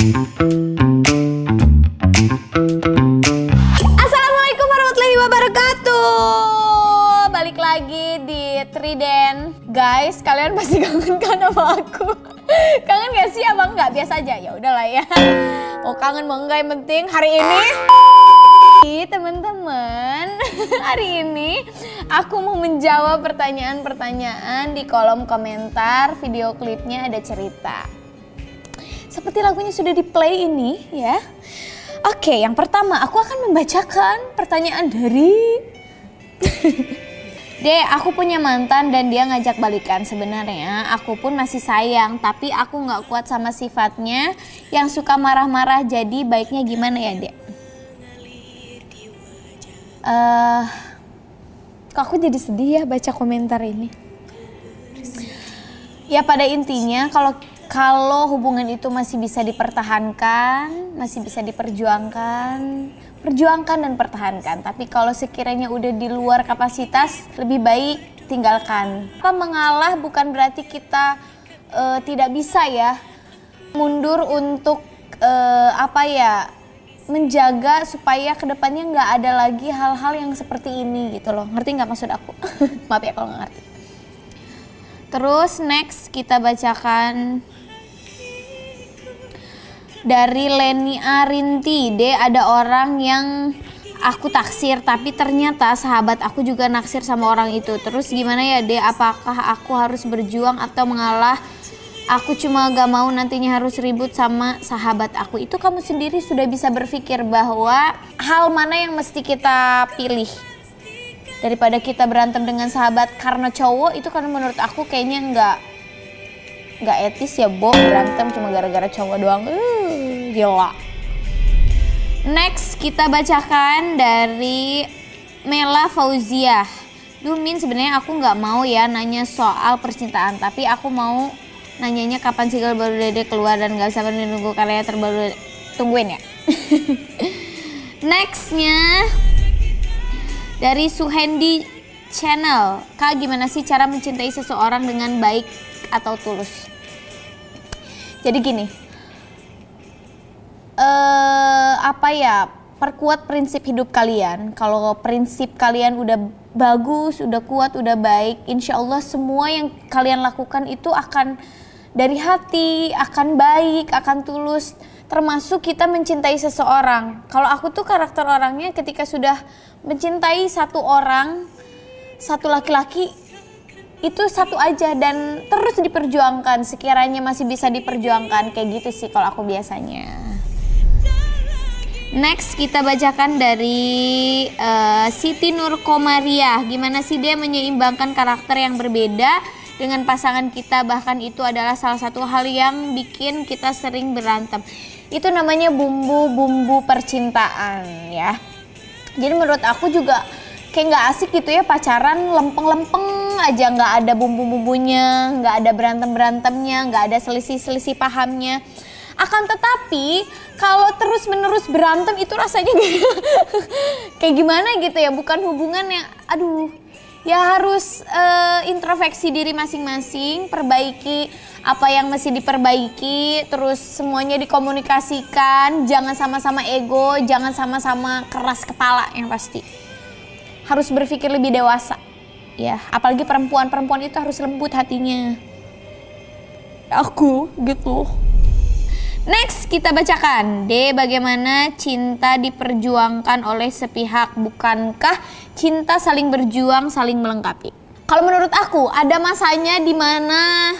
Assalamualaikum warahmatullahi wabarakatuh. Balik lagi di Triden. Guys, kalian pasti kangen kan sama aku? Kangen gak sih abang nggak biasa aja? Ya udahlah ya. Mau kangen mau enggak yang penting hari ini teman-teman, hari ini aku mau menjawab pertanyaan-pertanyaan di kolom komentar video klipnya ada cerita. Seperti lagunya sudah di play ini ya. Oke, yang pertama aku akan membacakan pertanyaan dari Dek, aku punya mantan dan dia ngajak balikan. Sebenarnya aku pun masih sayang, tapi aku nggak kuat sama sifatnya yang suka marah-marah. Jadi baiknya gimana ya, Dek? Eh, kok aku jadi sedih ya baca komentar ini. Ya pada intinya kalau kalau hubungan itu masih bisa dipertahankan, masih bisa diperjuangkan, perjuangkan dan pertahankan. Tapi kalau sekiranya udah di luar kapasitas, lebih baik tinggalkan. Apa mengalah bukan berarti kita eh, tidak bisa ya mundur untuk eh, apa ya menjaga supaya ke depannya nggak ada lagi hal-hal yang seperti ini gitu loh. Ngerti nggak maksud aku? Maaf ya kalau nggak ngerti. Terus next kita bacakan dari Leni Arinti. De ada orang yang aku taksir tapi ternyata sahabat aku juga naksir sama orang itu. Terus gimana ya De? Apakah aku harus berjuang atau mengalah? Aku cuma gak mau nantinya harus ribut sama sahabat aku. Itu kamu sendiri sudah bisa berpikir bahwa hal mana yang mesti kita pilih. Daripada kita berantem dengan sahabat karena cowok itu kan menurut aku kayaknya nggak nggak etis ya Bo berantem cuma gara-gara cowok doang. Uh, gila. Next kita bacakan dari Mela Fauziah. Duh Min sebenarnya aku nggak mau ya nanya soal percintaan, tapi aku mau nanyanya kapan single baru Dede keluar dan gak sabar menunggu karya terbaru tungguin ya. Nextnya dari Suhendi Channel. Kak gimana sih cara mencintai seseorang dengan baik atau tulus? Jadi gini, eh apa ya perkuat prinsip hidup kalian. Kalau prinsip kalian udah bagus, udah kuat, udah baik, insya Allah semua yang kalian lakukan itu akan dari hati, akan baik, akan tulus. Termasuk kita mencintai seseorang. Kalau aku tuh karakter orangnya ketika sudah mencintai satu orang, satu laki-laki itu satu aja dan terus diperjuangkan sekiranya masih bisa diperjuangkan kayak gitu sih kalau aku biasanya. Next kita bacakan dari uh, Siti Nur Komariah. Gimana sih dia menyeimbangkan karakter yang berbeda dengan pasangan kita bahkan itu adalah salah satu hal yang bikin kita sering berantem. Itu namanya bumbu-bumbu percintaan ya. Jadi menurut aku juga kayak nggak asik gitu ya pacaran lempeng-lempeng aja nggak ada bumbu-bumbunya, nggak ada berantem-berantemnya, nggak ada selisih-selisih pahamnya. Akan tetapi kalau terus-menerus berantem itu rasanya kayak gimana gitu ya, bukan hubungan yang aduh ya harus uh, introspeksi diri masing-masing, perbaiki apa yang mesti diperbaiki, terus semuanya dikomunikasikan, jangan sama-sama ego, jangan sama-sama keras kepala yang pasti. Harus berpikir lebih dewasa. Ya, apalagi perempuan-perempuan itu harus lembut hatinya. Aku gitu. Next kita bacakan D. Bagaimana cinta diperjuangkan oleh sepihak Bukankah cinta saling berjuang saling melengkapi Kalau menurut aku ada masanya di mana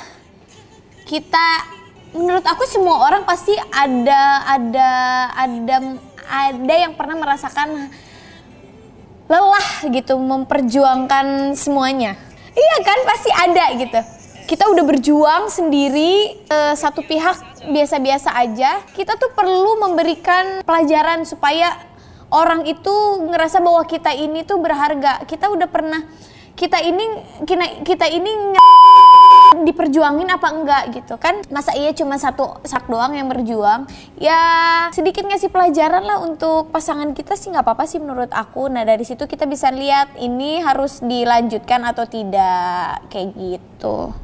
kita Menurut aku semua orang pasti ada ada ada ada yang pernah merasakan lelah gitu memperjuangkan semuanya. Iya kan pasti ada gitu. Kita udah berjuang sendiri eh, satu pihak biasa-biasa aja. Kita tuh perlu memberikan pelajaran supaya orang itu ngerasa bahwa kita ini tuh berharga. Kita udah pernah kita ini kita, kita ini diperjuangin apa enggak gitu. Kan masa iya cuma satu sak doang yang berjuang? Ya sedikit ngasih pelajaran lah untuk pasangan kita sih nggak apa-apa sih menurut aku. Nah dari situ kita bisa lihat ini harus dilanjutkan atau tidak kayak gitu.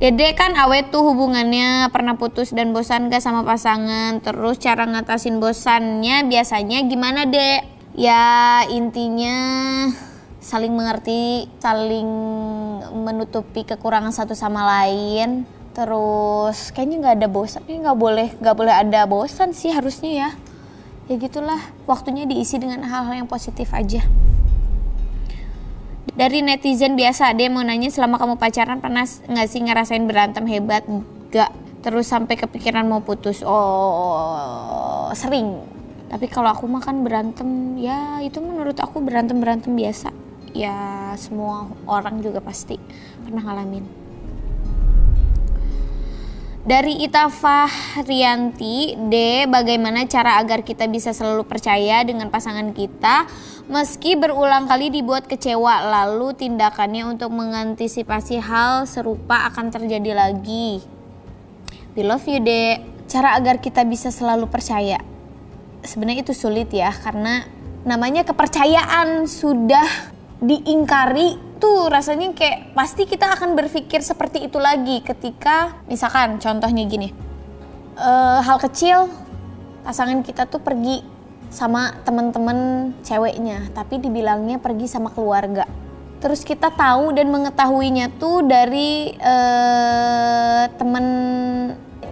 Dede kan awet tuh hubungannya pernah putus dan bosan gak sama pasangan? Terus cara ngatasin bosannya biasanya gimana dek? Ya intinya saling mengerti, saling menutupi kekurangan satu sama lain. Terus kayaknya nggak ada bosan, nggak boleh nggak boleh ada bosan sih harusnya ya. Ya gitulah, waktunya diisi dengan hal-hal yang positif aja. Dari netizen biasa dia mau nanya selama kamu pacaran pernah nggak sih ngerasain berantem hebat? Gak terus sampai kepikiran mau putus. Oh sering. Tapi kalau aku makan berantem ya itu menurut aku berantem berantem biasa ya semua orang juga pasti pernah ngalamin dari Itafah Rianti D. Bagaimana cara agar kita bisa selalu percaya dengan pasangan kita Meski berulang kali dibuat kecewa Lalu tindakannya untuk mengantisipasi hal serupa akan terjadi lagi We love you D. Cara agar kita bisa selalu percaya Sebenarnya itu sulit ya Karena namanya kepercayaan sudah diingkari tuh rasanya kayak pasti kita akan berpikir seperti itu lagi ketika misalkan contohnya gini uh, hal kecil pasangan kita tuh pergi sama teman-teman ceweknya tapi dibilangnya pergi sama keluarga. Terus kita tahu dan mengetahuinya tuh dari uh, teman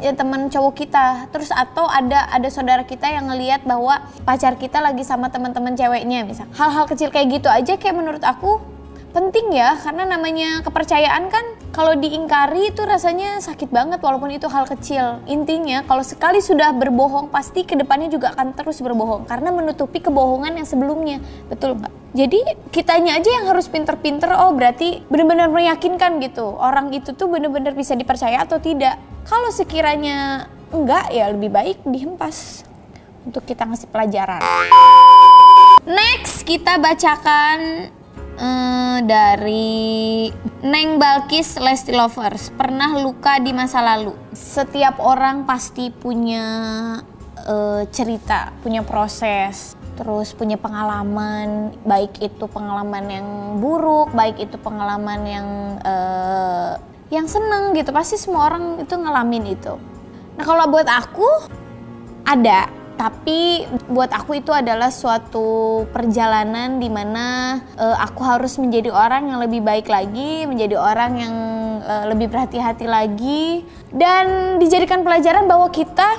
ya teman cowok kita. Terus atau ada ada saudara kita yang ngelihat bahwa pacar kita lagi sama teman-teman ceweknya misal. Hal-hal kecil kayak gitu aja kayak menurut aku penting ya karena namanya kepercayaan kan kalau diingkari itu rasanya sakit banget walaupun itu hal kecil. Intinya kalau sekali sudah berbohong pasti ke depannya juga akan terus berbohong karena menutupi kebohongan yang sebelumnya. Betul nggak jadi kitanya aja yang harus pinter-pinter oh berarti benar-benar meyakinkan gitu orang itu tuh benar-benar bisa dipercaya atau tidak kalau sekiranya enggak ya lebih baik dihempas untuk kita ngasih pelajaran. Next kita bacakan uh, dari Neng Balkis Lesti Lovers. Pernah luka di masa lalu. Setiap orang pasti punya uh, cerita, punya proses, terus punya pengalaman, baik itu pengalaman yang buruk, baik itu pengalaman yang uh, yang seneng gitu. Pasti semua orang itu ngalamin itu. Nah kalau buat aku ada. Tapi buat aku itu adalah suatu perjalanan di mana uh, aku harus menjadi orang yang lebih baik lagi, menjadi orang yang uh, lebih berhati-hati lagi. Dan dijadikan pelajaran bahwa kita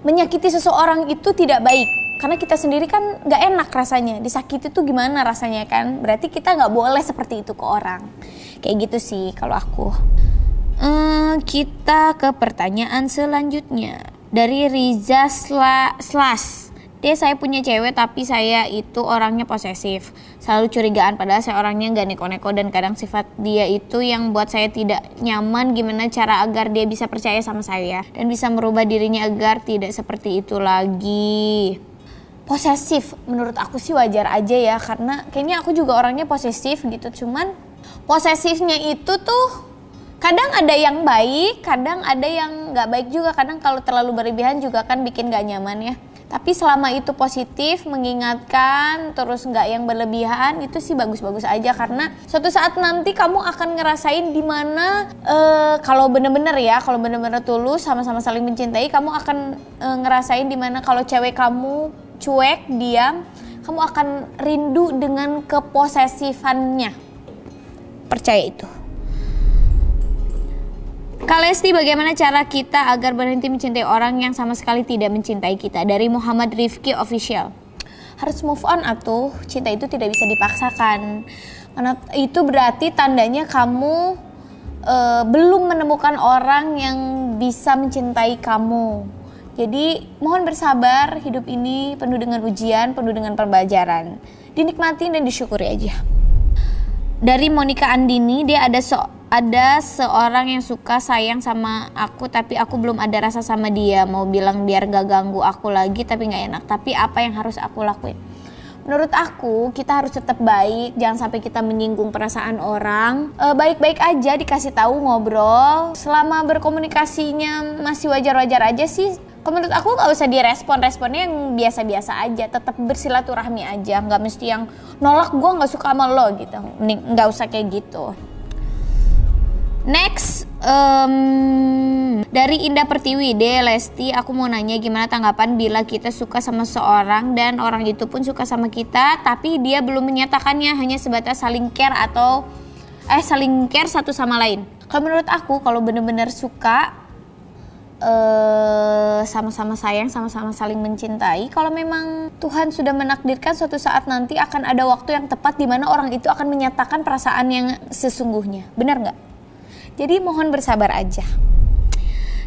menyakiti seseorang itu tidak baik. Karena kita sendiri kan nggak enak rasanya. Disakiti itu gimana rasanya kan? Berarti kita nggak boleh seperti itu ke orang kayak gitu sih kalau aku hmm, kita ke pertanyaan selanjutnya dari Riza Slas. Dia saya punya cewek tapi saya itu orangnya posesif. Selalu curigaan padahal saya orangnya gak neko-neko dan kadang sifat dia itu yang buat saya tidak nyaman gimana cara agar dia bisa percaya sama saya dan bisa merubah dirinya agar tidak seperti itu lagi. Posesif menurut aku sih wajar aja ya karena kayaknya aku juga orangnya posesif gitu cuman posesifnya itu tuh kadang ada yang baik, kadang ada yang nggak baik juga. Kadang kalau terlalu berlebihan juga kan bikin nggak nyaman ya. Tapi selama itu positif, mengingatkan, terus nggak yang berlebihan, itu sih bagus-bagus aja karena suatu saat nanti kamu akan ngerasain di mana uh, kalau bener-bener ya, kalau bener-bener tulus sama-sama saling mencintai, kamu akan uh, ngerasain di mana kalau cewek kamu cuek, diam, kamu akan rindu dengan keposesifannya. Percaya itu. Kalesti bagaimana cara kita agar berhenti mencintai orang yang sama sekali tidak mencintai kita? Dari Muhammad Rifki Official. Harus move on atau cinta itu tidak bisa dipaksakan. Karena itu berarti tandanya kamu uh, belum menemukan orang yang bisa mencintai kamu. Jadi mohon bersabar, hidup ini penuh dengan ujian, penuh dengan pembelajaran. Dinikmati dan disyukuri aja. Dari Monica Andini, dia ada so ada seorang yang suka sayang sama aku tapi aku belum ada rasa sama dia. Mau bilang biar gak ganggu aku lagi tapi nggak enak. Tapi apa yang harus aku lakuin? Menurut aku kita harus tetap baik. Jangan sampai kita menyinggung perasaan orang. E, baik-baik aja dikasih tahu ngobrol. Selama berkomunikasinya masih wajar-wajar aja sih menurut aku nggak usah direspon responnya yang biasa-biasa aja tetap bersilaturahmi aja nggak mesti yang nolak gue nggak suka sama lo gitu nggak usah kayak gitu Next, Um, dari Indah Pertiwi, De Lesti, aku mau nanya gimana tanggapan bila kita suka sama seorang dan orang itu pun suka sama kita, tapi dia belum menyatakannya hanya sebatas saling care atau eh saling care satu sama lain. Kalau menurut aku, kalau bener-bener suka, eh, sama-sama sayang, sama-sama saling mencintai. Kalau memang Tuhan sudah menakdirkan suatu saat nanti akan ada waktu yang tepat di mana orang itu akan menyatakan perasaan yang sesungguhnya. Benar nggak? Jadi mohon bersabar aja.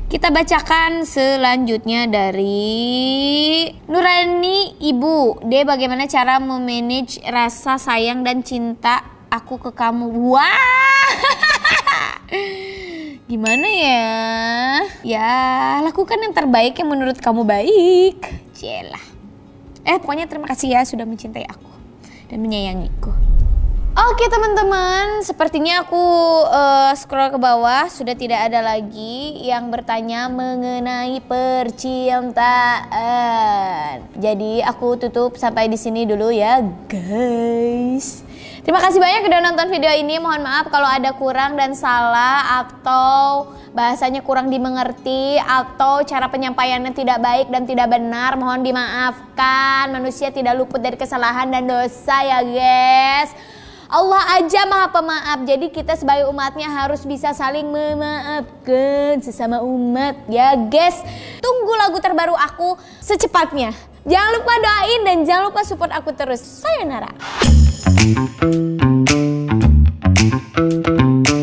Kita bacakan selanjutnya dari Nurani Ibu. Dia bagaimana cara memanage rasa sayang dan cinta aku ke kamu. Wah. Gimana ya? Ya, lakukan yang terbaik yang menurut kamu baik. Celah. Eh, pokoknya terima kasih ya sudah mencintai aku dan menyayangiku. Oke teman-teman, sepertinya aku uh, scroll ke bawah sudah tidak ada lagi yang bertanya mengenai percintaan. Jadi aku tutup sampai di sini dulu ya, guys. Terima kasih banyak udah nonton video ini. Mohon maaf kalau ada kurang dan salah atau bahasanya kurang dimengerti atau cara penyampaiannya tidak baik dan tidak benar. Mohon dimaafkan. Manusia tidak luput dari kesalahan dan dosa ya guys. Allah aja maha pemaaf. Jadi kita sebagai umatnya harus bisa saling memaafkan sesama umat ya guys. Tunggu lagu terbaru aku secepatnya. Jangan lupa doain dan jangan lupa support aku terus. Sayonara. Thank you.